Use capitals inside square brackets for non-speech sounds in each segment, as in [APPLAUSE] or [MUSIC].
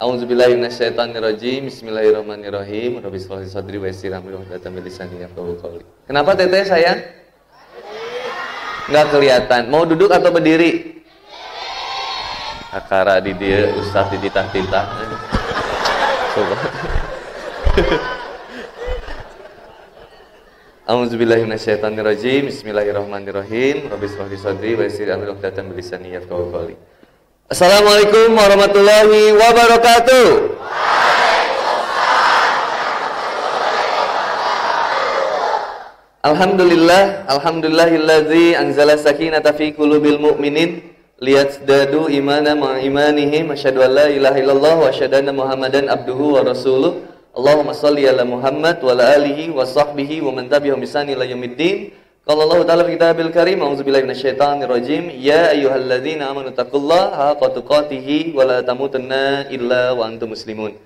A'udzubillahi minasyaitonirrajim. Bismillahirrahmanirrahim. Rabbi sholli sadri wa yassir amri wa hlul lisani yafqahu qawli. Kenapa teteh sayang? Enggak kelihatan. Mau duduk atau berdiri? Akara di dia, ustaz di titah-titah. Coba. A'udzubillahi minasyaitonirrajim. Bismillahirrahmanirrahim. Rabbi sholli sadri wa yassir amri wa hlul lisani yafqahu qawli. Assalamualaikum warahmatullahi wabarakatuh. Alhamdulillah, alhamdulillahilladzi anzala sakinata fi qulubil mu'minin liyazdadu imana ma imanihim asyhadu an la ilaha illallah wa asyhadu anna muhammadan abduhu wa rasuluh. Allahumma shalli ala Muhammad wa ala alihi wa sahbihi wa man tabi'ahum bi ihsan yaumiddin. Qala Allah Ta'ala fi kitabil karim A'udzubillahi minasyaitonir rajim Ya ayyuhalladzina amanu taqullaha haqqa tuqatih wa la tamutunna illa wa antum muslimun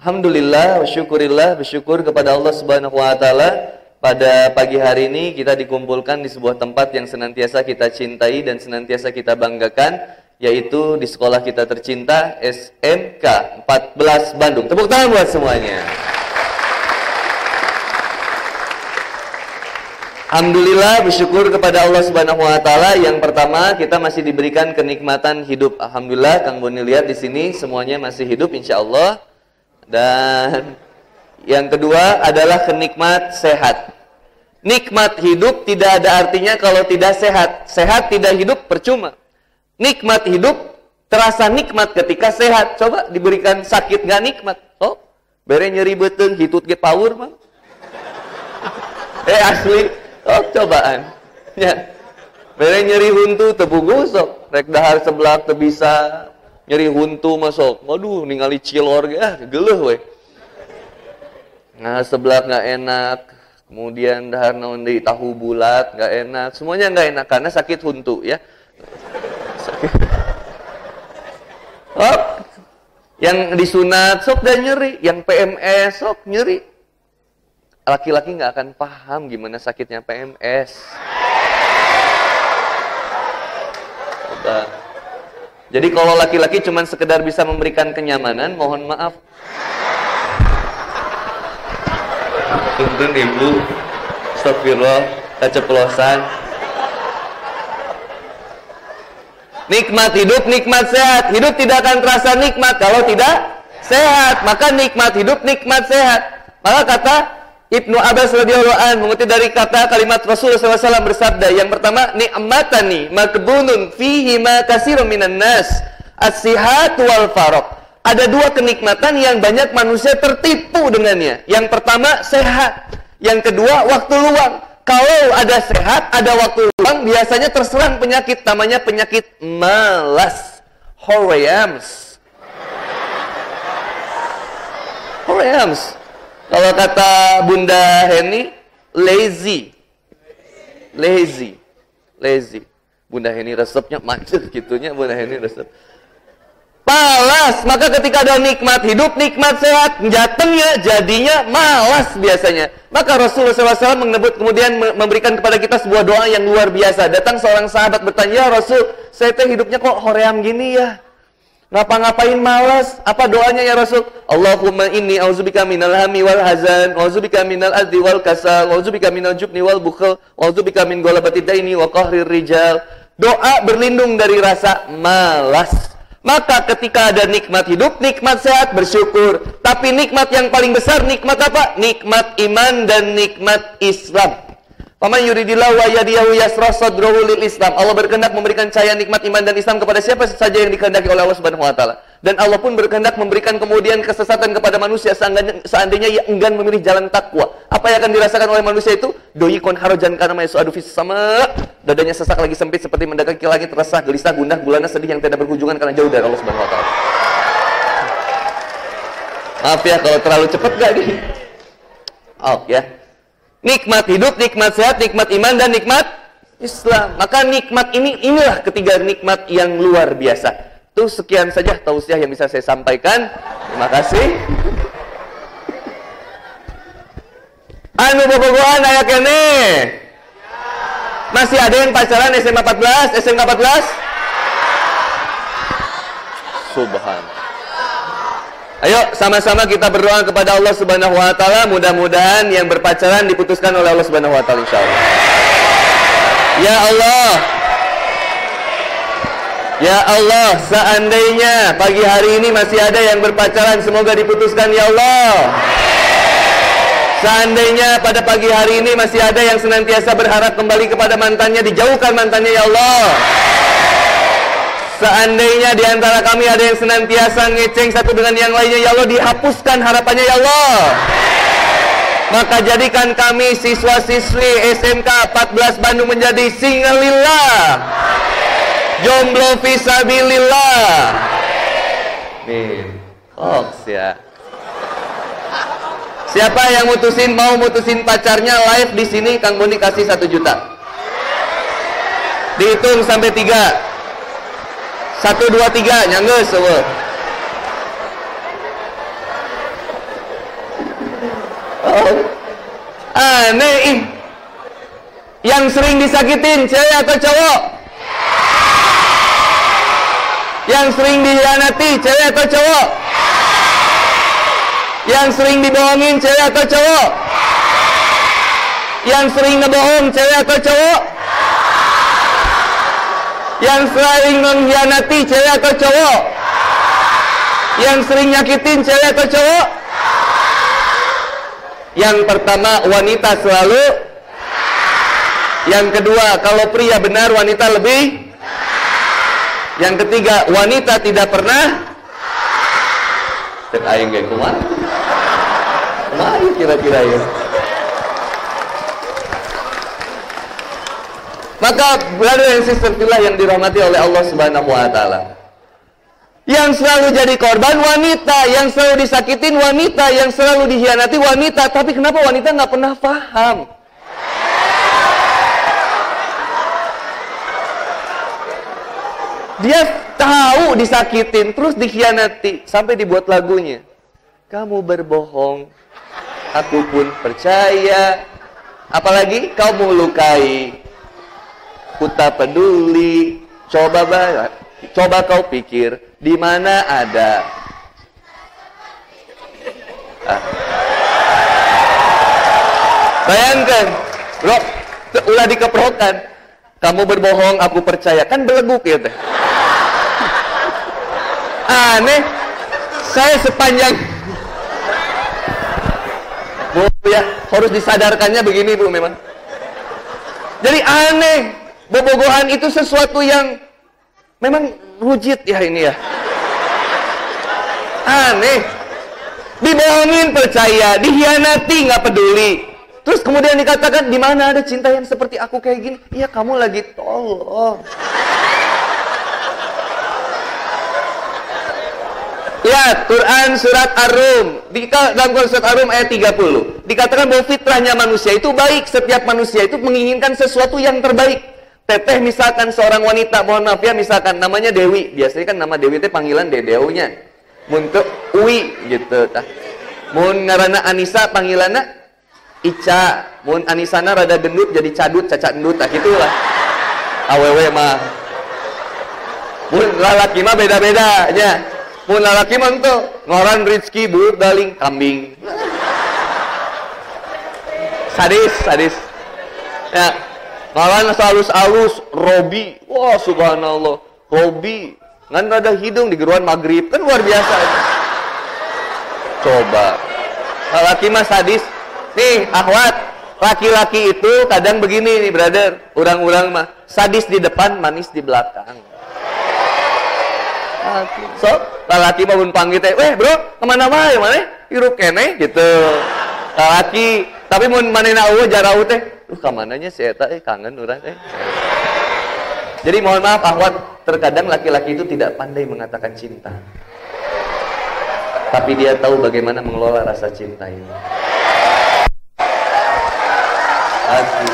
Alhamdulillah syukurillah bersyukur kepada Allah Subhanahu wa taala pada pagi hari ini kita dikumpulkan di sebuah tempat yang senantiasa kita cintai dan senantiasa kita banggakan yaitu di sekolah kita tercinta SMK 14 Bandung. Tepuk tangan buat semuanya. Alhamdulillah bersyukur kepada Allah Subhanahu wa taala yang pertama kita masih diberikan kenikmatan hidup. Alhamdulillah Kang Boni lihat di sini semuanya masih hidup insya Allah. Dan yang kedua adalah kenikmat sehat. Nikmat hidup tidak ada artinya kalau tidak sehat. Sehat tidak hidup percuma. Nikmat hidup terasa nikmat ketika sehat. Coba diberikan sakit nggak nikmat. Oh, bere nyeri beteng hitut ge power mah. eh asli Oh, cobaan. Ya. Bere nyeri huntu tebu gosok, rek dahar sebelah teu bisa nyeri huntu masuk. Waduh, ningali cilor ge ah geuleuh we. Nah, sebelah nggak enak, kemudian dahar naon di tahu bulat nggak enak, semuanya nggak enak karena sakit huntu ya. Sakit. Oh, yang disunat sok dan nyeri, yang PMS sok nyeri laki-laki nggak akan paham gimana sakitnya PMS. Jadi kalau laki-laki cuma sekedar bisa memberikan kenyamanan, mohon maaf. Tuntun ibu, astagfirullah, keceplosan. Nikmat hidup, nikmat sehat. Hidup tidak akan terasa nikmat kalau tidak sehat. Maka nikmat hidup, nikmat sehat. Maka kata Ibnu Abbas radhiyallahu an mengutip dari kata kalimat Rasulullah SAW bersabda yang pertama ni'matani makbunun fihi ma kasirun minan nas as-sihat wal farok ada dua kenikmatan yang banyak manusia tertipu dengannya. Yang pertama sehat. Yang kedua waktu luang. Kalau ada sehat ada waktu luang biasanya terserang penyakit. Namanya penyakit malas. Horeams. Horeams kalau kata Bunda Heni, lazy. Lazy. Lazy. Bunda Heni resepnya macet gitunya Bunda Heni resep. Malas, maka ketika ada nikmat hidup, nikmat sehat, jatuhnya jadinya malas biasanya. Maka Rasulullah SAW mengebut kemudian memberikan kepada kita sebuah doa yang luar biasa. Datang seorang sahabat bertanya, ya Rasul, saya teh hidupnya kok hoream gini ya? Ngapa-ngapain malas? Apa doanya ya Rasul? Allahumma inni auzubika minal hami wal hazan, auzubika minal adzi wal kasal, auzubika minal jubni wal bukhl, auzubika min ghalabati daini wa qahrir rijal. Doa berlindung dari rasa malas. Maka ketika ada nikmat hidup, nikmat sehat, bersyukur. Tapi nikmat yang paling besar, nikmat apa? Nikmat iman dan nikmat Islam. Paman yuridillahu wa yadiyahu yasrah sadrahu lil Islam. Allah berkehendak memberikan cahaya nikmat iman dan Islam kepada siapa saja yang dikehendaki oleh Allah Subhanahu wa taala. Dan Allah pun berkehendak memberikan kemudian kesesatan kepada manusia seandainya ia enggan memilih jalan takwa. Apa yang akan dirasakan oleh manusia itu? Doi kon harajan karena mayasu'adu fis sama. Dadanya sesak lagi sempit seperti mendekati langit resah, gelisah, gundah, gulana, sedih yang tidak berkunjungan karena jauh dari Allah Subhanahu wa taala. Maaf ya kalau terlalu cepat gak nih? Oh ya. Nikmat hidup, nikmat sehat, nikmat iman, dan nikmat Islam. Maka nikmat ini, inilah ketiga nikmat yang luar biasa. Itu sekian saja tausiah yang bisa saya sampaikan. Terima kasih. Anu bobogohan ayah kene. Masih ada yang pacaran SMA 14, SMK 14? Subhan. Ayo sama-sama kita berdoa kepada Allah Subhanahu wa taala mudah-mudahan yang berpacaran diputuskan oleh Allah Subhanahu wa taala insyaallah. Ya Allah. Ya Allah, seandainya pagi hari ini masih ada yang berpacaran semoga diputuskan ya Allah. Seandainya pada pagi hari ini masih ada yang senantiasa berharap kembali kepada mantannya dijauhkan mantannya ya Allah. Seandainya di antara kami ada yang senantiasa ngeceng satu dengan yang lainnya, ya Allah dihapuskan harapannya ya Allah. Maka jadikan kami siswa-siswi SMK 14 Bandung menjadi single lillah. Jomblo visabilillah. Nih, hoax ya. Siapa yang mutusin mau mutusin pacarnya live di sini Kang Boni kasih satu juta. Dihitung sampai tiga. Satu, dua, tiga, nyangges semua. Oh. Aneh. Yang sering disakitin cewek atau cowok? Yang sering dihianati cewek atau cowok? Yang sering dibohongin cewek atau cowok? Yang sering ngebohong cewek atau cowok? Yang sering mengkhianati cewek atau cowok? Yang sering nyakitin cewek atau cowok? Yang pertama wanita selalu Yang kedua kalau pria benar wanita lebih Yang ketiga wanita tidak pernah Cek aing? Kumaha kira-kira ya? Maka brother and sister fillah yang dirahmati oleh Allah Subhanahu wa taala. Yang selalu jadi korban wanita, yang selalu disakitin wanita, yang selalu dihianati wanita. Tapi kenapa wanita nggak pernah paham? Dia tahu disakitin, terus dikhianati, sampai dibuat lagunya. Kamu berbohong, aku pun percaya. Apalagi kau melukai, ku tak peduli. Coba coba kau pikir di mana ada. Ah. Bayangkan, bro, ulah dikeprokan. Kamu berbohong, aku percaya. Kan beleguk ya teh. Aneh, saya sepanjang Bu ya, harus disadarkannya begini Bu memang. Jadi aneh, bobogohan itu sesuatu yang memang rujit ya ini ya. Aneh. Dibohongin percaya, dihianati nggak peduli. Terus kemudian dikatakan di mana ada cinta yang seperti aku kayak gini? Iya kamu lagi tolong. Ya, Quran surat Ar-Rum. Dalam Quran surat Ar-Rum ayat 30. Dikatakan bahwa fitrahnya manusia itu baik. Setiap manusia itu menginginkan sesuatu yang terbaik. Teteh misalkan seorang wanita, mohon maaf ya, misalkan namanya Dewi. Biasanya kan nama Dewi itu panggilan dedeunya. Untuk Uwi gitu tah. Mun ngarana Anissa panggilanna Ica. Mun Anisana rada gendut jadi cadut, cacat gendut tah gitulah. Awewe mah. Mun lalaki mah beda-beda nya. Mun lalaki mah tuh ngoran Rizky bulut daling kambing. Sadis, sadis. Ya, Malah halus-halus Robi. Wah, subhanallah. Robi. Ngan ada hidung di geruan maghrib. Kan luar biasa. Coba. Laki mah sadis. Nih, ahwat. Laki-laki itu kadang begini nih, brother. Urang-urang mah. Sadis di depan, manis di belakang. So, laki mah pun panggil teh, "Weh, Bro, ke mana mah? Mana? Hirup kene gitu." Laki, tapi mun manehna eueuh jarau teh, "Uh, kamananya si eta eh kangen urang eh." Jadi mohon maaf Ahwat, terkadang laki-laki itu tidak pandai mengatakan cinta. Tapi dia tahu bagaimana mengelola rasa cinta ini. Asli.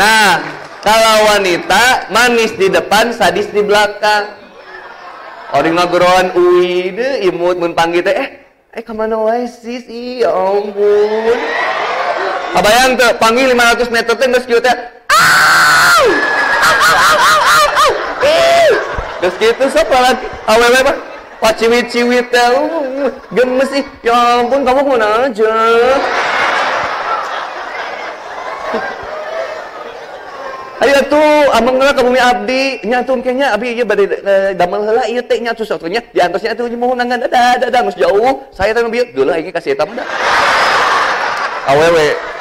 Nah, kalau wanita manis di depan, sadis di belakang. Orang ngageroan ui deh, imut mun panggil eh, eh ke mana wae sis? Ya ampun. Abayang tuh, panggil 500 meter teh geus kieu teh. Geus kitu sok lagi awewe mah. Wah ciwit-ciwit ya, uh, gemes sih. Ya ampun kamu ke mana aja? Ayo tuh, amang lah bumi abdi, nyatum kayaknya abdi iya badai eh, damel heula iya teh nya susah nya diantosnya tuh mau nangan dadah dadah geus jauh. Saya teh bieu dulu ini kasih eta mah Awewe.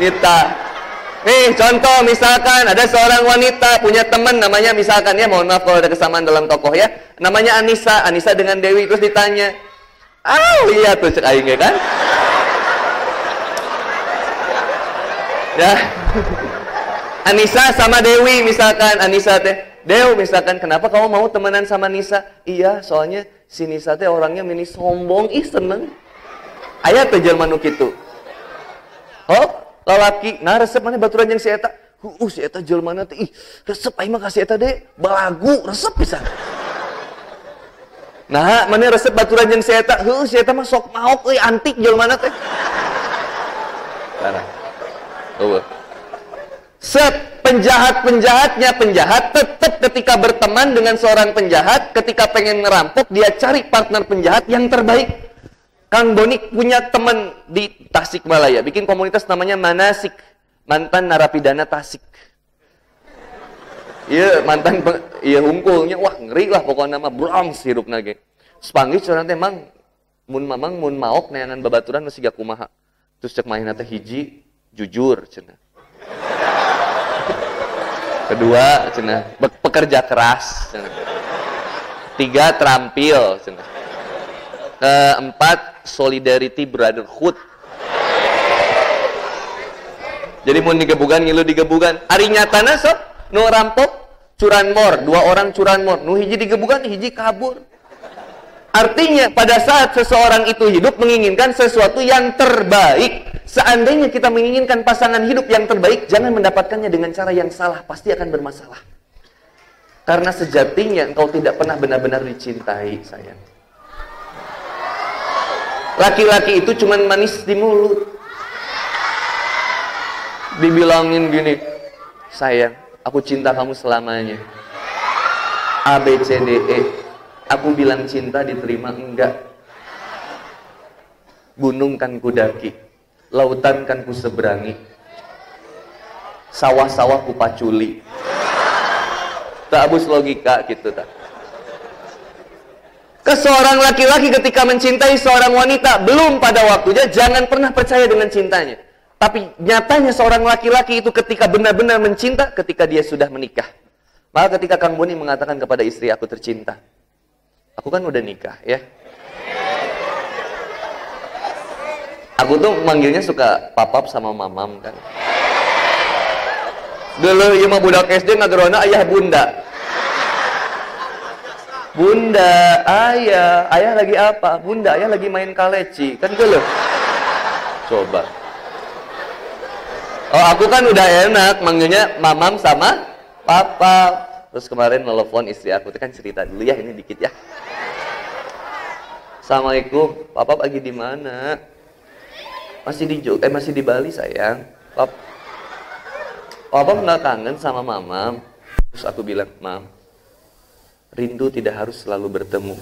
Kita Nih contoh misalkan ada seorang wanita punya teman namanya misalkan ya mohon maaf kalau ada kesamaan dalam tokoh ya. Namanya Anissa Anissa dengan Dewi terus ditanya ah iya tuh cek aing ya kan? Ya. Anissa sama Dewi misalkan Anissa teh Dew misalkan kenapa kamu mau temenan sama Nisa? Iya soalnya si Nisa teh orangnya mini sombong ih seneng. Ayah tuh jelma nu kitu. Oh lalaki nah resep mana baturan yang si eta? Uh si eta jelma teh ih resep aing mah kasih eta deh balagu resep bisa nah mana resep baturan yang si eta? Heuh si eta mah sok maok euy antik jelma teh? Karena Oh. Set penjahat-penjahatnya penjahat tetap ketika berteman dengan seorang penjahat, ketika pengen ngerampok, dia cari partner penjahat yang terbaik. Kang Boni punya teman di Tasikmalaya, bikin komunitas namanya Manasik, mantan narapidana Tasik. Iya, mantan iya hungkulnya, wah ngeri lah pokoknya nama Bronx hidup nage. Sepanggil curang teh mang mun mamang mun maok neangan babaturan masih gak kumaha. Terus cek main teh hiji jujur cina kedua cina pekerja keras cina tiga terampil cina keempat solidarity brotherhood. Jadi mau digebukan ngilu digebukan hari nyatana sob? Nu rampok curanmor dua orang curanmor nu hiji digebukan hiji kabur. Artinya pada saat seseorang itu hidup menginginkan sesuatu yang terbaik. Seandainya kita menginginkan pasangan hidup yang terbaik, jangan mendapatkannya dengan cara yang salah, pasti akan bermasalah. Karena sejatinya engkau tidak pernah benar-benar dicintai, sayang. Laki-laki itu cuma manis di mulut. Dibilangin gini, sayang, aku cinta kamu selamanya. A, B, C, D, E Aku bilang cinta diterima enggak. Gunung kan kudaki, lautan kan ku seberangi, sawah-sawah ku paculi. Tak abus logika gitu tak. Ke seorang laki-laki ketika mencintai seorang wanita belum pada waktunya jangan pernah percaya dengan cintanya. Tapi nyatanya seorang laki-laki itu ketika benar-benar mencinta ketika dia sudah menikah. Maka ketika Kang Boni mengatakan kepada istri aku tercinta, Aku kan udah nikah ya. Aku tuh manggilnya suka papap sama mamam kan. Dulu iya mah budak SD ngagerona ayah bunda. Bunda, ayah, ayah lagi apa? Bunda, ayah lagi main kaleci. Kan dulu. Coba. Oh, aku kan udah enak manggilnya mamam sama papa. Terus kemarin nelfon istri aku, itu kan cerita dulu ya, ini dikit ya. Assalamualaikum, papa lagi di mana? Masih di Jog eh masih di Bali sayang. Papa, papa nggak kangen sama mama. Terus aku bilang, mam, rindu tidak harus selalu bertemu.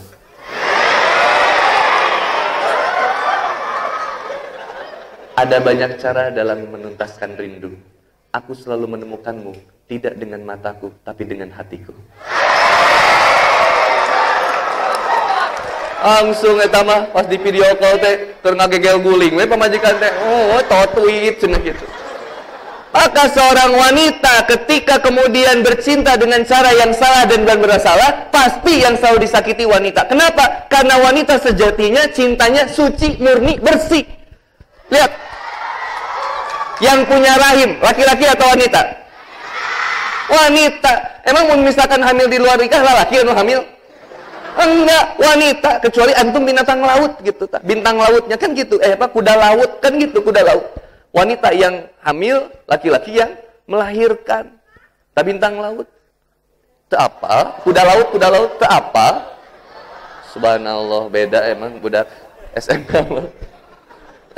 Ada banyak cara dalam menuntaskan rindu. Aku selalu menemukanmu, tidak dengan mataku, tapi dengan hatiku. langsung eta mah pas di video call teh keur ngagegel guling we pamajikan teh oh tweet cenah gitu maka seorang wanita ketika kemudian bercinta dengan cara yang salah dan bersalah pasti yang selalu disakiti wanita? Kenapa? Karena wanita sejatinya cintanya suci murni bersih. Lihat. Yang punya rahim laki-laki atau wanita? Wanita. Emang misalkan hamil di luar nikah laki anu hamil? Enggak wanita. Kecuali antum binatang laut gitu bintang lautnya. Kan gitu. Eh apa? Kuda laut. Kan gitu kuda laut wanita yang hamil laki-laki yang melahirkan. Tak bintang laut. Tak apa? Kuda laut kuda laut. Tak apa? Subhanallah beda emang budak SMK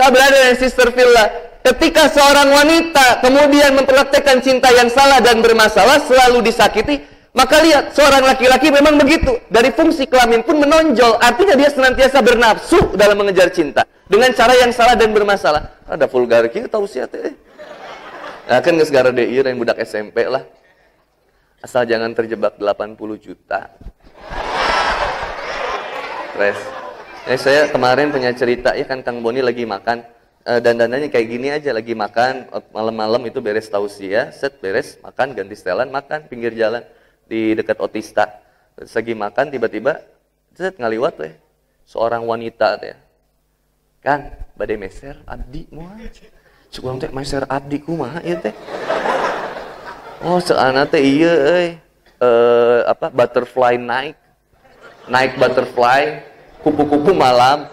tak berada dengan sister Villa ketika seorang wanita kemudian mempraktekkan cinta yang salah dan bermasalah selalu disakiti Maka lihat, seorang laki-laki memang begitu. Dari fungsi kelamin pun menonjol. Artinya dia senantiasa bernafsu dalam mengejar cinta. Dengan cara yang salah dan bermasalah. Ada vulgar kita tahu sih teh. Nah, kan nggak segara deh, yang budak SMP lah. Asal jangan terjebak 80 juta. Stres. Ya, saya kemarin punya cerita, ya kan Kang Boni lagi makan. E, dan dandannya kayak gini aja, lagi makan. Malam-malam itu beres tausia, set beres, makan, ganti setelan, makan, pinggir jalan di dekat Otista. Lagi makan tiba-tiba set ngaliwat teh. Seorang wanita teh. Kan badai meser abdi moal. Cukup teh meser abdi kumaha ieu teh. Oh, seana teh iya euy. Eh apa butterfly naik. Naik butterfly kupu-kupu malam.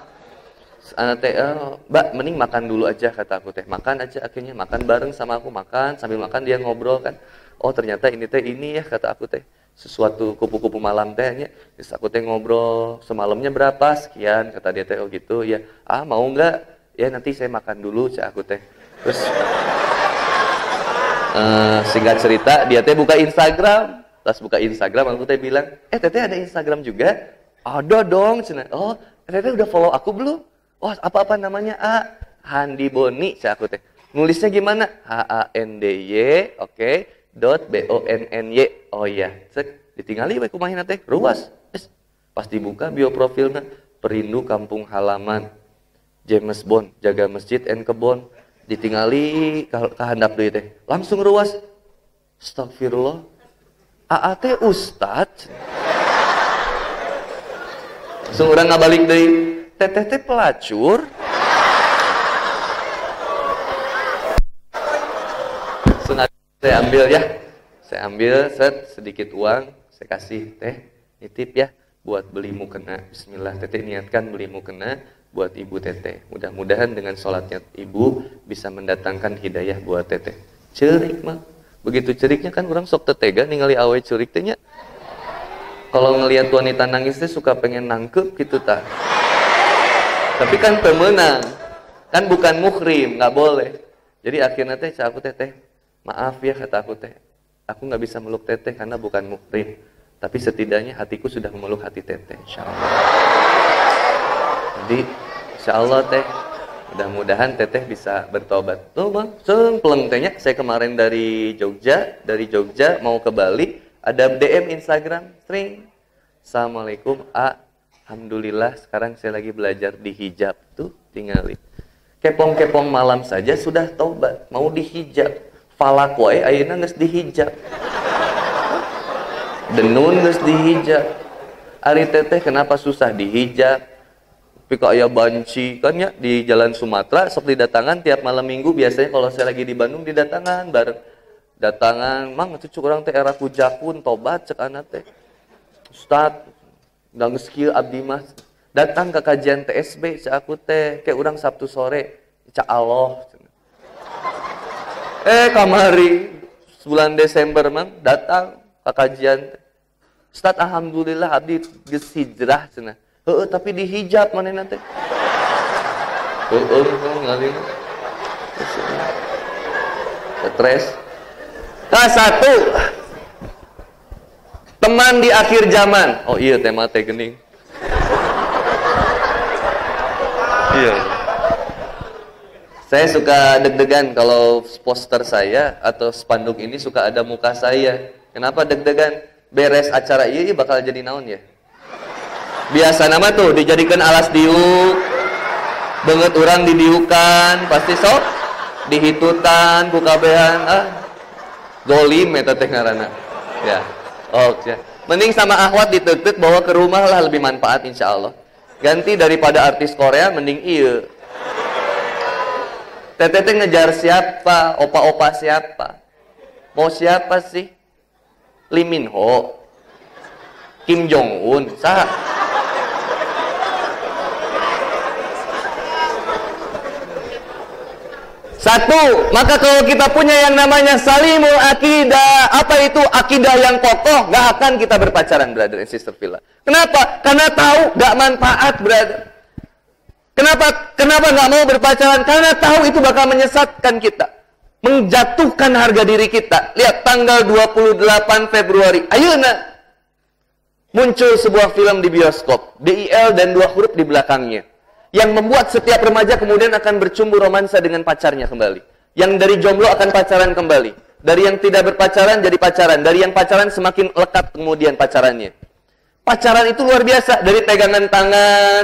Anak teh, oh, mbak mending makan dulu aja kata aku teh. Makan aja akhirnya makan bareng sama aku makan sambil makan dia ngobrol kan oh ternyata ini teh ini ya kata aku teh. Sesuatu kupu-kupu malam tehnya terus aku teh ngobrol semalamnya berapa? Sekian kata dia teh oh gitu. Ya ah mau nggak? Ya nanti saya makan dulu cak aku teh. Terus uh, [LAUGHS] singkat cerita dia teh buka Instagram. Pas buka Instagram aku teh bilang eh teteh ada Instagram juga? Ada dong cina. Oh teteh udah follow aku belum? Oh apa apa namanya ah Handi Boni cak aku teh. Nulisnya gimana? H A N D Y oke. okay dot b o n n y. Oh iya cek. Ditinggali we kumaha teh? Ruas. Es pas dibuka bio profilnya perindu kampung halaman. James Bond jaga masjid and kebon. Ditinggali kehandap deui teh. Langsung ruas. Astagfirullah. AA teh ustad langsung orang ngabalik deui. Teteh teh pelacur saya ambil ya. Saya ambil set sedikit uang. Saya kasih teh nitip ya buat beli mukena Bismillah teteh niatkan beli mukena buat ibu teteh mudah-mudahan dengan sholatnya ibu bisa mendatangkan hidayah buat teteh cerik mah begitu ceriknya kan orang sok tetega ningali awe cerik tehnya kalau ngelihat wanita nangis teh suka pengen nangkep gitu ta tapi kan pemenang. Kan bukan muhrim nggak boleh. Jadi akhirnya teh aku teteh Maaf ya kata aku teh, aku nggak bisa meluk teteh karena bukan mukrim. Tapi setidaknya hatiku sudah memeluk hati teteh, insya Allah. Jadi, insya teh, mudah-mudahan teteh bisa bertobat. Tuh bang, sempleng tehnya. Saya kemarin dari Jogja, dari Jogja mau ke Bali, ada DM Instagram, string. Assalamualaikum, A. Alhamdulillah sekarang saya lagi belajar di hijab tuh tinggalin. Kepong-kepong malam saja sudah tobat, mau dihijab falak wae ayeuna geus dihijab denun geus dihijab ari teteh kenapa susah dihijab tapi kok aya banci? Kan ya di jalan Sumatera sok didatangan tiap malam minggu biasanya kalau saya lagi di Bandung didatangan bareng datangan mang itu orang teh era kujakun tobat cek anak teh. Ustad nggak skill abdi mas datang ke kajian TSB cek aku teh. Kayak orang Sabtu sore cak Allah Eh kamari bulan Desember mang datang ke kajian. Ustaz alhamdulillah abdi geus hijrah cenah. Heeh tapi dihijab mana nanti. Heeh ngalih. Stres. Nah satu teman di akhir zaman. Oh iya tema teh gening. Iya. Saya suka deg-degan kalau poster saya atau spanduk ini suka ada muka saya. Kenapa deg-degan? Beres acara ini bakal jadi naon ya? Biasa nama tuh dijadikan alas diuk, banget orang didiukan, pasti sok dihitutan, kukabehan, ah, golim eta teh. Ya, oke. Okay. Mending sama ahwat ditetet bawa ke rumah lah lebih manfaat insya Allah. Ganti daripada artis Korea, mending iya Teteh ngejar siapa? Opa-opa siapa? Mau siapa sih? Lee Min Ho? Kim Jong Un? Sah? Satu, maka kalau kita punya yang namanya salimul akidah, apa itu akidah yang kokoh, gak akan kita berpacaran, brother and sister Villa. Kenapa? Karena tahu gak manfaat, brother. Kenapa kenapa nggak mau berpacaran? Karena tahu itu bakal menyesatkan kita. menjatuhkan harga diri kita. Lihat tanggal 28 Februari. Ayo nak. Muncul sebuah film di bioskop. DIL dan dua huruf di belakangnya. Yang membuat setiap remaja kemudian akan bercumbu romansa dengan pacarnya kembali. Yang dari jomblo akan pacaran kembali. Dari yang tidak berpacaran jadi pacaran. Dari yang pacaran semakin lekat kemudian pacarannya. Pacaran itu luar biasa. Dari pegangan tangan,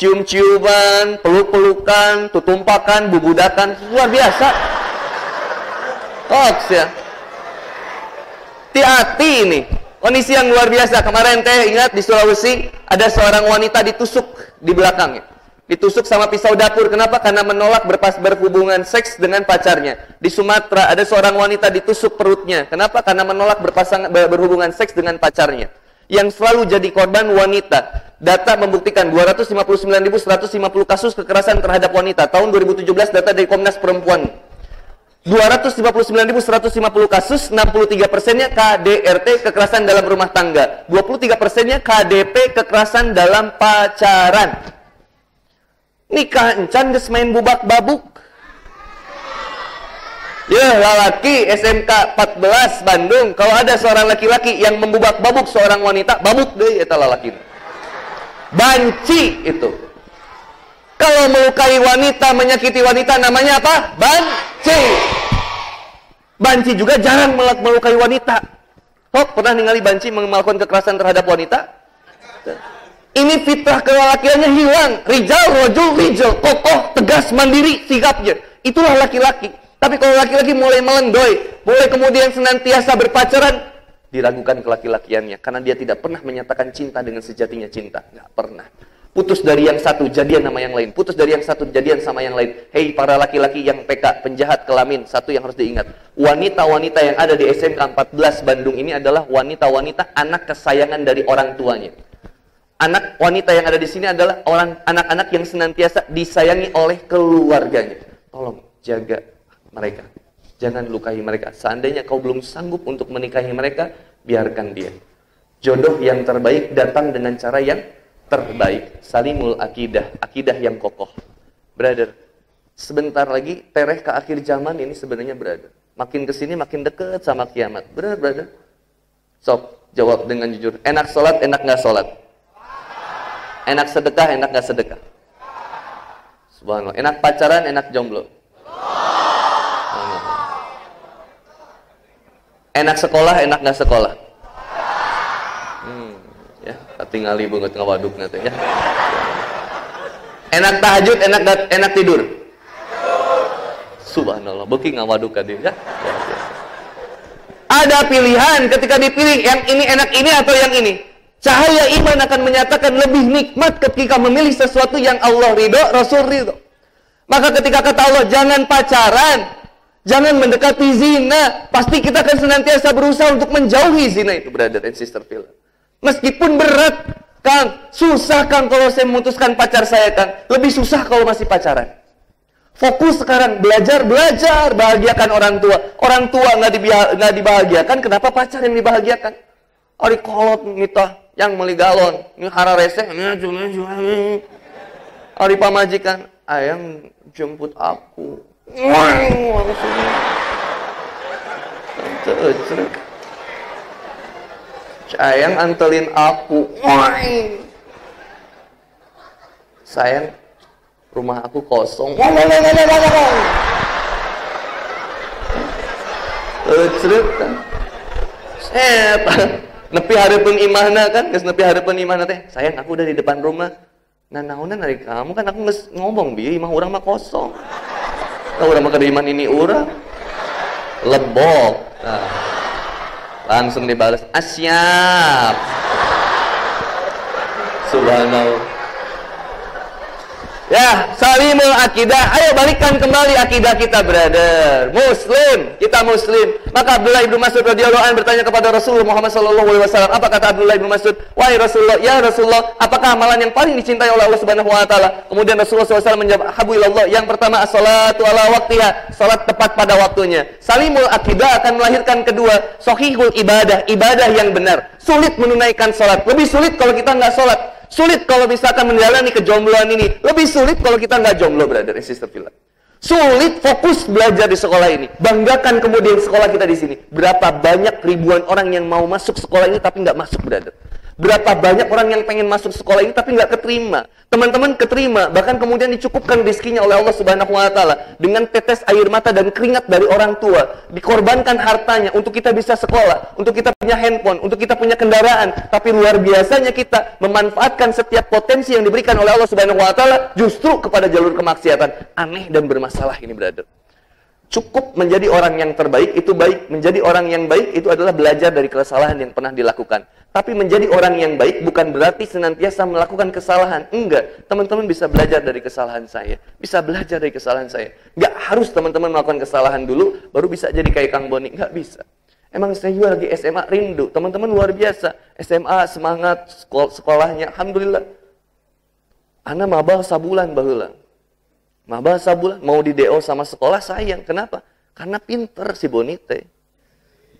cium-ciuman, peluk-pelukan, tutumpakan, bubudakan. Luar biasa. Hoax ya. Hati-hati ini. Kondisi yang luar biasa. Kemarin teh ingat di Sulawesi ada seorang wanita ditusuk di belakangnya. Ditusuk sama pisau dapur. Kenapa? Karena menolak berpas berhubungan seks dengan pacarnya. Di Sumatera ada seorang wanita ditusuk perutnya. Kenapa? Karena menolak berpasang berhubungan seks dengan pacarnya. Yang selalu jadi korban wanita. Data membuktikan 259.150 kasus kekerasan terhadap wanita. Tahun 2017 data dari Komnas Perempuan 259.150 kasus, 63 persennya KDRT kekerasan dalam rumah tangga, 23 persennya KDP kekerasan dalam pacaran. Nikah encan main bubak babuk. Ya, lalaki SMK 14 Bandung, kalau ada seorang laki-laki yang membubak babuk seorang wanita, babuk deh eta lalaki. Banci itu. Kalau melukai wanita, menyakiti wanita namanya apa? Banci. Banci juga jarang melukai wanita. Oh, pernah ningali banci melakukan kekerasan terhadap wanita? Ini fitrah kelelakiannya hilang. Rijal, rojul, rijal. Kokoh, tegas, mandiri, sikapnya. Itulah laki-laki. Tapi kalau laki-laki mulai melendoy, mulai kemudian senantiasa berpacaran, diragukan kelaki-lakiannya. Karena dia tidak pernah menyatakan cinta dengan sejatinya cinta. Nggak pernah. Putus dari yang satu, jadian sama yang lain. Putus dari yang satu, jadian sama yang lain. Hei para laki-laki yang PK, penjahat kelamin. Satu yang harus diingat. Wanita-wanita yang ada di SMK 14 Bandung ini adalah wanita-wanita anak kesayangan dari orang tuanya. Anak wanita yang ada di sini adalah orang anak-anak yang senantiasa disayangi oleh keluarganya. Tolong jaga mereka. Jangan lukai mereka. Seandainya kau belum sanggup untuk menikahi mereka, biarkan dia. Jodoh yang terbaik datang dengan cara yang terbaik, salimul akidah, akidah yang kokoh. Brother, sebentar lagi tereh ke akhir zaman ini sebenarnya brother. Makin ke sini makin deket sama kiamat. Benar, brother? Sok, jawab dengan jujur. Enak sholat, enak nggak sholat? Enak sedekah, enak nggak sedekah? Subhanallah. Enak pacaran, enak jomblo? Enak sekolah, enak nggak sekolah? tinggali banget ngawaduk nanti ya. Enak tahajud enak enak tidur? Subhanallah beki ngawaduk tadi ya. Ada pilihan ketika dipilih yang ini enak ini atau yang ini. Cahaya iman akan menyatakan lebih nikmat ketika memilih sesuatu yang Allah ridho Rasul ridho. Maka ketika kata Allah jangan pacaran jangan mendekati zina pasti kita akan senantiasa berusaha untuk menjauhi zina itu brother and sister film Meskipun berat, Kang, susah Kang kalau saya memutuskan pacar saya Kang. Lebih susah kalau masih pacaran. Fokus sekarang belajar, belajar, bahagiakan orang tua. Orang tua nggak dibahagiakan, kenapa pacar yang dibahagiakan? Ari kolot nita yang meli galon, ini hara reseh, Ari pamajikan, ayang jemput aku. Sayang antelin aku. Sayang rumah aku kosong. Cerita. Setan. Nepi hareupeun imahna kan, geus nepi hareupeun imahna teh. Sayang aku udah di depan rumah. Nah, naonan dari kamu kan aku ngomong bi, imah urang mah kosong. Urang mah iman ini urang. Lebok. Nah. Langsung dibalas, asyap. Subhanallah. Ya, salimul akidah. Ayo balikan kembali akidah kita, brother. Muslim, kita muslim. Maka Abdullah ibnu Mas'ud radhiyallahu anhu bertanya kepada Rasulullah Muhammad sallallahu alaihi wasallam, apa kata Abdullah ibnu Mas'ud? Wahai Rasulullah, ya Rasulullah, apakah amalan yang paling dicintai oleh Allah Subhanahu wa taala? Kemudian Rasulullah SAW menjawab, habu ilallah. Yang pertama as-salatu ala waktiha, salat tepat pada waktunya. Salimul akidah akan melahirkan kedua, sahihul ibadah, ibadah yang benar. Sulit menunaikan salat. Lebih sulit kalau kita nggak salat. Sulit kalau misalkan menjalani kejombloan ini. Lebih sulit kalau kita nggak jomblo, brother and sister Villa. Sulit fokus belajar di sekolah ini. Banggakan kemudian sekolah kita di sini. Berapa banyak ribuan orang yang mau masuk sekolah ini tapi nggak masuk, brother. Berapa banyak orang yang pengen masuk sekolah ini tapi nggak keterima. Teman-teman keterima, bahkan kemudian dicukupkan rizkinya oleh Allah Subhanahu wa taala dengan tetes air mata dan keringat dari orang tua, dikorbankan hartanya untuk kita bisa sekolah, untuk kita punya handphone, untuk kita punya kendaraan. Tapi luar biasanya kita memanfaatkan setiap potensi yang diberikan oleh Allah Subhanahu wa taala justru kepada jalur kemaksiatan. Aneh dan bermasalah ini, brother cukup menjadi orang yang terbaik itu baik. Menjadi orang yang baik itu adalah belajar dari kesalahan yang pernah dilakukan. Tapi menjadi orang yang baik bukan berarti senantiasa melakukan kesalahan. Enggak. Teman-teman bisa belajar dari kesalahan saya. Bisa belajar dari kesalahan saya. Enggak harus teman-teman melakukan kesalahan dulu baru bisa jadi kayak Kang Boni. Enggak bisa. Emang saya juga lagi SMA rindu. Teman-teman luar biasa. SMA semangat sekolahnya. Alhamdulillah. Ana mabal sabulan bahulang. Mah bahasa bulan mau di DO sama sekolah sayang. Kenapa? Karena pinter si Bonite.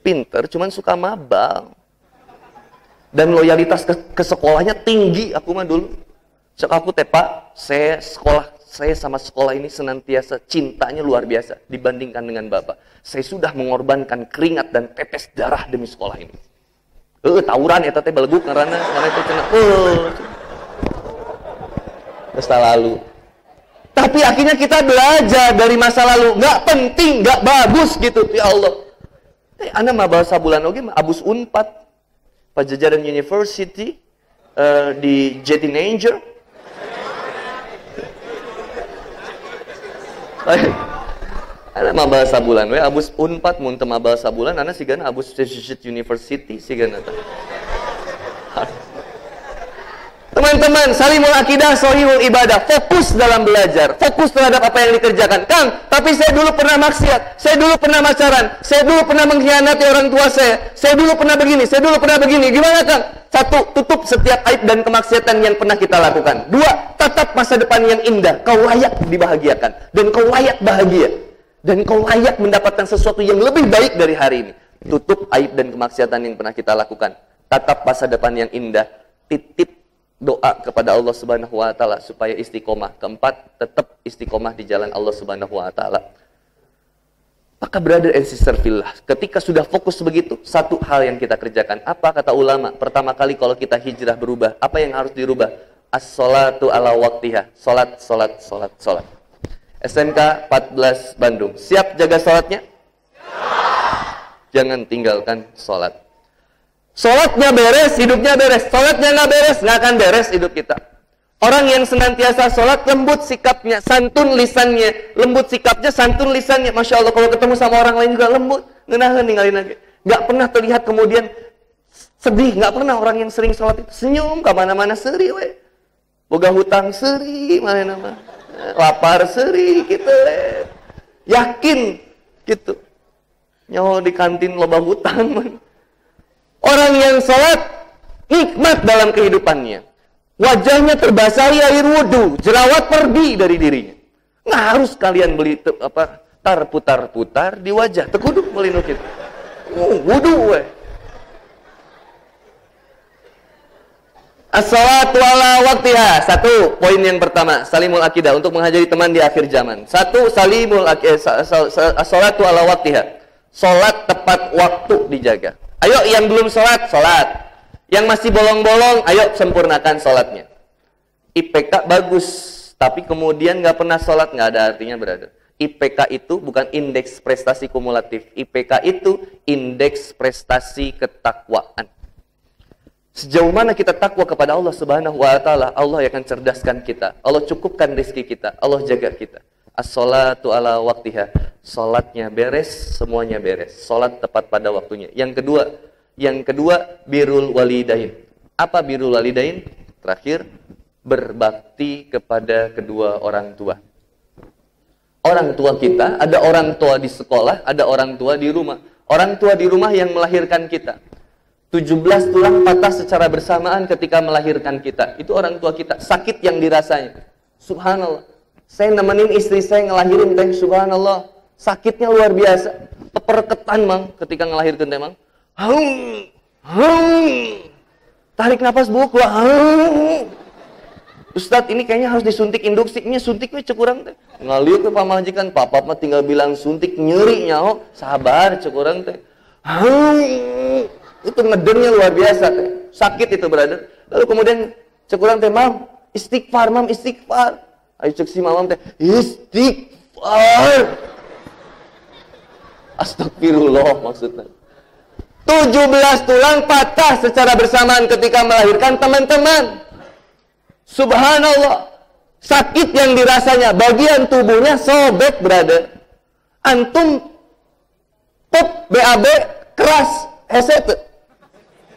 Pinter, cuman suka mabal. Dan loyalitas ke, ke sekolahnya tinggi. Aku mah dulu. Cek aku tepa, saya sekolah saya sama sekolah ini senantiasa cintanya luar biasa dibandingkan dengan Bapak. Saya sudah mengorbankan keringat dan tetes darah demi sekolah ini. Eh, tawuran ya teteh belegu karena karena itu kena. Eh, lalu. Tapi akhirnya kita belajar dari masa lalu. Nggak penting, nggak bagus gitu. Ya Allah. Eh, Anda mah bahasa bulan oke, abus unpad. Pajajaran University uh, di Jatinanger. [LAUGHS] Anda mah bahasa bulan, we abus unpad mun mah bahasa bulan, sih kan abus University sih Teman-teman, salimul akidah, sohihul ibadah. Fokus dalam belajar. Fokus terhadap apa yang dikerjakan. Kang, tapi saya dulu pernah maksiat. Saya dulu pernah pacaran. Saya dulu pernah mengkhianati orang tua saya. Saya dulu pernah begini. Saya dulu pernah begini. Gimana Kang? Satu, tutup setiap aib dan kemaksiatan yang pernah kita lakukan. Dua, tatap masa depan yang indah. Kau layak dibahagiakan. Dan kau layak bahagia. Dan kau layak mendapatkan sesuatu yang lebih baik dari hari ini. Tutup aib dan kemaksiatan yang pernah kita lakukan. Tatap masa depan yang indah. Titip doa kepada Allah Subhanahu wa taala supaya istiqomah. Keempat, tetap istiqomah di jalan Allah Subhanahu wa taala. Maka brother and sister fillah, ketika sudah fokus begitu, satu hal yang kita kerjakan. Apa kata ulama? Pertama kali kalau kita hijrah berubah, apa yang harus dirubah? As-salatu ala waktiha. Salat, salat, salat, salat. SMK 14 Bandung. Siap jaga salatnya? Jangan tinggalkan salat. Sholatnya beres, hidupnya beres. Sholatnya nggak beres, nggak akan beres hidup kita. Orang yang senantiasa sholat, lembut sikapnya, santun lisannya. Lembut sikapnya, santun lisannya. Masya Allah, kalau ketemu sama orang lain juga lembut. Ngenahan, ninggalin lagi. Nggak pernah terlihat kemudian sedih. Nggak pernah orang yang sering sholat itu senyum, ke mana-mana seri, we. Boga hutang seri, mana nama. Lapar seri, gitu, we. Yakin, gitu. Nyawa di kantin loba hutang, Orang yang sholat nikmat dalam kehidupannya. Wajahnya terbasahi air wudhu, jerawat pergi dari dirinya. Nggak harus kalian beli apa tar putar putar di wajah, tekuduk melinukit. Uh, wudhu weh. As-salatu ala waktiha. Satu, poin yang pertama, salimul akidah untuk menghajari teman di akhir zaman. Satu, salimul akidah, as-salatu ala waktiha. Salat tepat waktu dijaga. Ayo yang belum sholat, sholat. Yang masih bolong-bolong, ayo sempurnakan sholatnya. IPK bagus, tapi kemudian nggak pernah sholat, nggak ada artinya berada. IPK itu bukan indeks prestasi kumulatif. IPK itu indeks prestasi ketakwaan. Sejauh mana kita takwa kepada Allah Subhanahu wa taala, Allah akan cerdaskan kita. Allah cukupkan rezeki kita, Allah jaga kita. As-salatu ala waktiha. Salatnya beres, semuanya beres. Salat tepat pada waktunya. Yang kedua, yang kedua birul walidain. Apa birul walidain? Terakhir, berbakti kepada kedua orang tua. Orang tua kita, ada orang tua di sekolah, ada orang tua di rumah. Orang tua di rumah yang melahirkan kita. 17 tulang patah secara bersamaan ketika melahirkan kita. Itu orang tua kita. Sakit yang dirasanya. Subhanallah. Saya nemenin istri saya ngelahirin teh, subhanallah. Sakitnya luar biasa. Peperketan mang ketika ngelahirkan teh mang. Hung, hung. Tarik nafas bu keluar. Hung. Ustadz ini kayaknya harus disuntik induksi. Ini suntiknya cekurang teh. Ngalir ke pamajikan, papa mah tinggal bilang suntik nyeri nyaho, sabar cekurang teh. Itu ngedernya luar biasa teh. Sakit itu brother. Lalu kemudian cekurang teh, mam, istighfar, mam, istighfar. Ayo cek si mamam teh, istighfar. Astagfirullah maksudnya. 17 tulang patah secara bersamaan ketika melahirkan teman-teman. Subhanallah. Sakit yang dirasanya, bagian tubuhnya sobek, brother. Antum pop BAB keras, heset.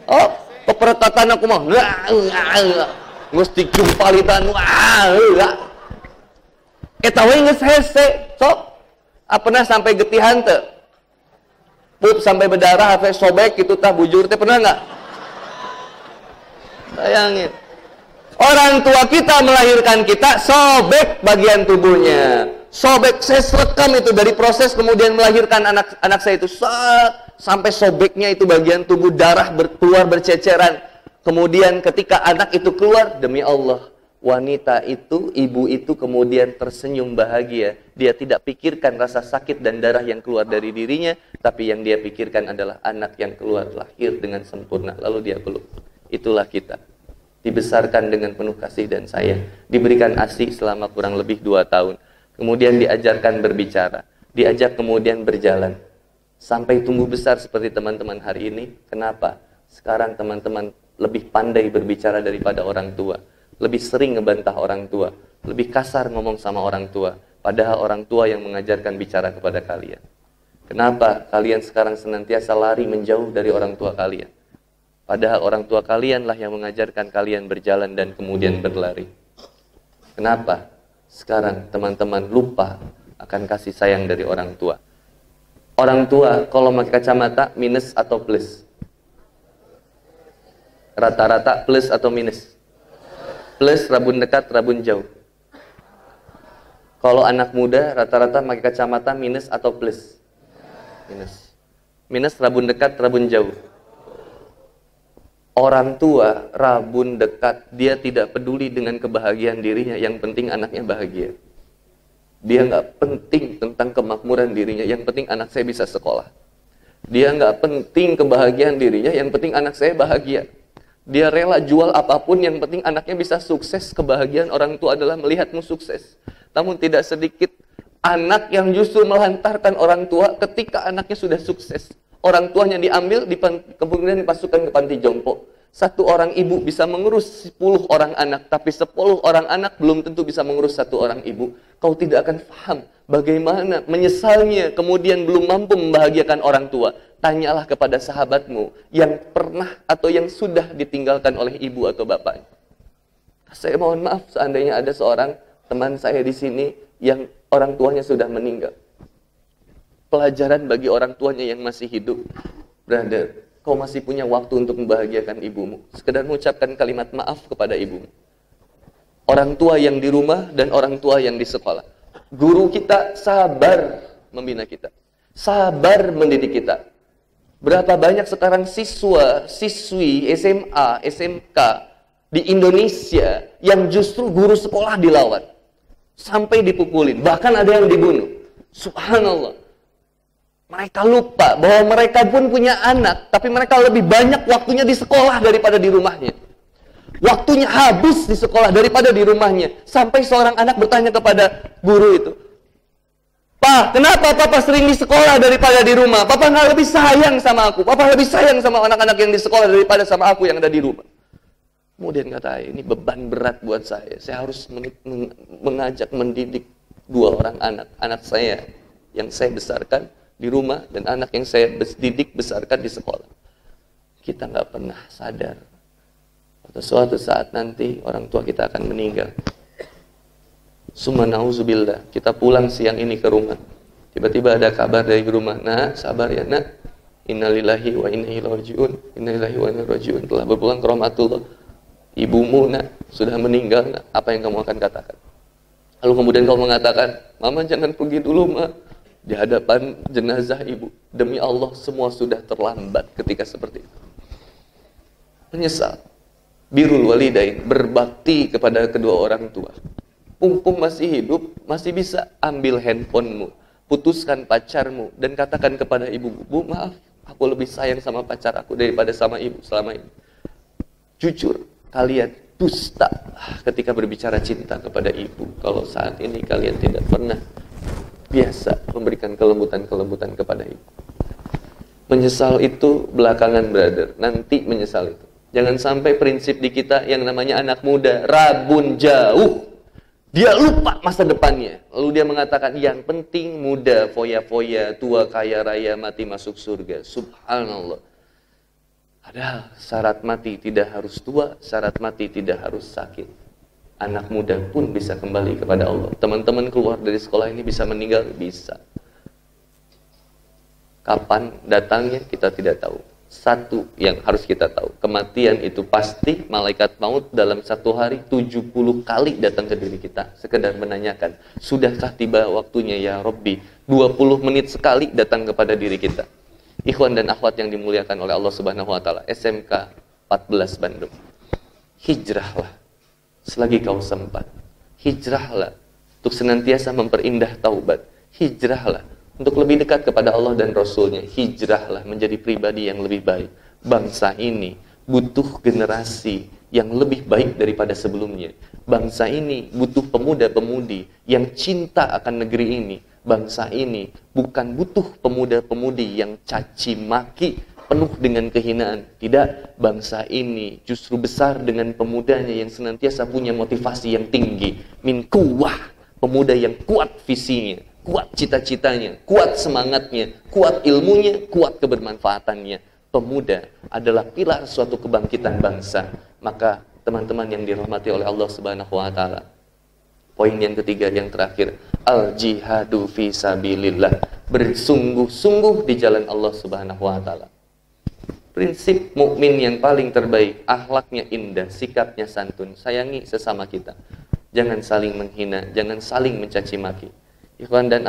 Oh, pepertatan aku mau. Mesti kumpalitan. Eta we geus hese, sok. Apana sampai getihan teu? Pup sampai berdarah, sampai sobek gitu tah bujur teh pernah nggak? Bayangin. Orang tua kita melahirkan kita sobek bagian tubuhnya. Sobek saya itu dari proses kemudian melahirkan anak anak saya itu sampai sobeknya itu bagian tubuh darah ber, keluar berceceran. Kemudian ketika anak itu keluar demi Allah wanita itu, ibu itu kemudian tersenyum bahagia. Dia tidak pikirkan rasa sakit dan darah yang keluar dari dirinya, tapi yang dia pikirkan adalah anak yang keluar lahir dengan sempurna. Lalu dia peluk. Itulah kita dibesarkan dengan penuh kasih dan sayang, diberikan ASI selama kurang lebih dua tahun, kemudian diajarkan berbicara, diajak kemudian berjalan, sampai tumbuh besar seperti teman-teman hari ini. Kenapa? Sekarang teman-teman lebih pandai berbicara daripada orang tua, lebih sering ngebantah orang tua, lebih kasar ngomong sama orang tua, padahal orang tua yang mengajarkan bicara kepada kalian. Kenapa kalian sekarang senantiasa lari menjauh dari orang tua kalian? Padahal orang tua kalianlah yang mengajarkan kalian berjalan dan kemudian berlari. Kenapa? Sekarang teman-teman lupa akan kasih sayang dari orang tua. Orang tua kalau pakai kacamata minus atau plus? Rata-rata plus atau minus? Plus rabun dekat, rabun jauh. Kalau anak muda rata-rata pakai kacamata minus atau plus? Minus. Minus rabun dekat, rabun jauh. Orang tua rabun dekat dia tidak peduli dengan kebahagiaan dirinya. Yang penting anaknya bahagia. Dia nggak penting tentang kemakmuran dirinya. Yang penting anak saya bisa sekolah. Dia nggak penting kebahagiaan dirinya. Yang penting anak saya bahagia dia rela jual apa pun yang penting anaknya bisa sukses. Kebahagiaan orang tua adalah melihatmu sukses. Namun tidak sedikit anak yang justru melantarkan orang tua ketika anaknya sudah sukses. Orang tuanya diambil, kemudian dipasukan ke panti jompo. Satu orang ibu bisa mengurus 10 orang anak, tapi 10 orang anak belum tentu bisa mengurus satu orang ibu. Kau tidak akan paham bagaimana menyesalnya kemudian belum mampu membahagiakan orang tua. Tanyalah kepada sahabatmu yang pernah atau yang sudah ditinggalkan oleh ibu atau bapak. Saya mohon maaf seandainya ada seorang teman saya di sini yang orang tuanya sudah meninggal pelajaran bagi orang tuanya yang masih hidup. Brother, kau masih punya waktu untuk membahagiakan ibumu. Sekedar mengucapkan kalimat maaf kepada ibumu. Orang tua yang di rumah dan orang tua yang di sekolah. Guru kita sabar membina kita. Sabar mendidik kita. Berapa banyak sekarang siswa, siswi, SMA, SMK di Indonesia yang justru guru sekolah dilawan. Sampai dipukulin. Bahkan ada yang dibunuh. Subhanallah. Mereka lupa bahwa mereka pun punya anak, tapi mereka lebih banyak waktunya di sekolah daripada di rumahnya. Waktunya habis di sekolah daripada di rumahnya. Sampai seorang anak bertanya kepada guru itu, Pak, kenapa papa sering di sekolah daripada di rumah? Papa nggak lebih sayang sama aku. Papa lebih sayang sama anak-anak yang di sekolah daripada sama aku yang ada di rumah. Kemudian kata ini beban berat buat saya. Saya harus mengajak mendidik dua orang anak. Anak saya yang saya besarkan di rumah dan anak yang saya didik besarkan di sekolah. Kita nggak pernah sadar. Atau suatu saat nanti orang tua kita akan meninggal. Summa nauzubillah. Kita pulang siang ini ke rumah. Tiba-tiba ada kabar dari rumah. Nah, sabar ya nak. Innalillahi wa inna ilaihi. Innalillahi wa inna rajiun. Telah berpulang ke rahmatullah. Ibumu nak sudah meninggal. Nak. Apa yang kamu akan katakan? Lalu kemudian kau mengatakan, Mama jangan pergi dulu, Ma di hadapan jenazah ibu. Demi Allah semua sudah terlambat ketika seperti itu. Menyesal. Birul walidain, berbakti kepada kedua orang tua. Mumpung masih hidup, masih bisa ambil handphonemu, putuskan pacarmu, dan katakan kepada ibu, Bu maaf, aku lebih sayang sama pacar aku daripada sama ibu selama ini. Jujur, kalian dusta ketika berbicara cinta kepada ibu. Kalau saat ini kalian tidak pernah biasa memberikan kelembutan-kelembutan kepada ibu. Menyesal itu belakangan brother, nanti menyesal itu. Jangan sampai prinsip di kita yang namanya anak muda rabun jauh. Dia lupa masa depannya. Lalu dia mengatakan yang penting muda, foya-foya, tua kaya raya, mati masuk surga. Subhanallah. Padahal syarat mati tidak harus tua, syarat mati tidak harus sakit. Anak muda pun bisa kembali kepada Allah. Teman-teman keluar dari sekolah ini bisa meninggal? Bisa. Kapan datangnya kita tidak tahu satu yang harus kita tahu. Kematian itu pasti malaikat maut dalam satu hari 70 kali datang ke diri kita. Sekedar menanyakan, sudahkah tiba waktunya ya Robbi? 20 menit sekali datang kepada diri kita. Ikhwan dan akhwat yang dimuliakan oleh Allah Subhanahu wa taala. SMK 14 Bandung. Hijrahlah selagi kau sempat. Hijrahlah untuk senantiasa memperindah taubat. Hijrahlah untuk lebih dekat kepada Allah dan Rasulnya. Hijrahlah menjadi pribadi yang lebih baik. Bangsa ini butuh generasi yang lebih baik daripada sebelumnya. Bangsa ini butuh pemuda-pemudi yang cinta akan negeri ini. Bangsa ini bukan butuh pemuda-pemudi yang caci maki penuh dengan kehinaan. Tidak, bangsa ini justru besar dengan pemudanya yang senantiasa punya motivasi yang tinggi. Min kuwah, pemuda yang kuat visinya kuat cita-citanya, kuat semangatnya, kuat ilmunya, kuat kebermanfaatannya. Pemuda adalah pilar suatu kebangkitan bangsa. Maka teman-teman yang dirahmati oleh Allah Subhanahu wa taala. Poin yang ketiga yang terakhir, al jihadu fi sabilillah. Bersungguh-sungguh di jalan Allah Subhanahu wa taala. Prinsip mukmin yang paling terbaik, akhlaknya indah, sikapnya santun, sayangi sesama kita. Jangan saling menghina, jangan saling mencaci maki. Ikhwan dan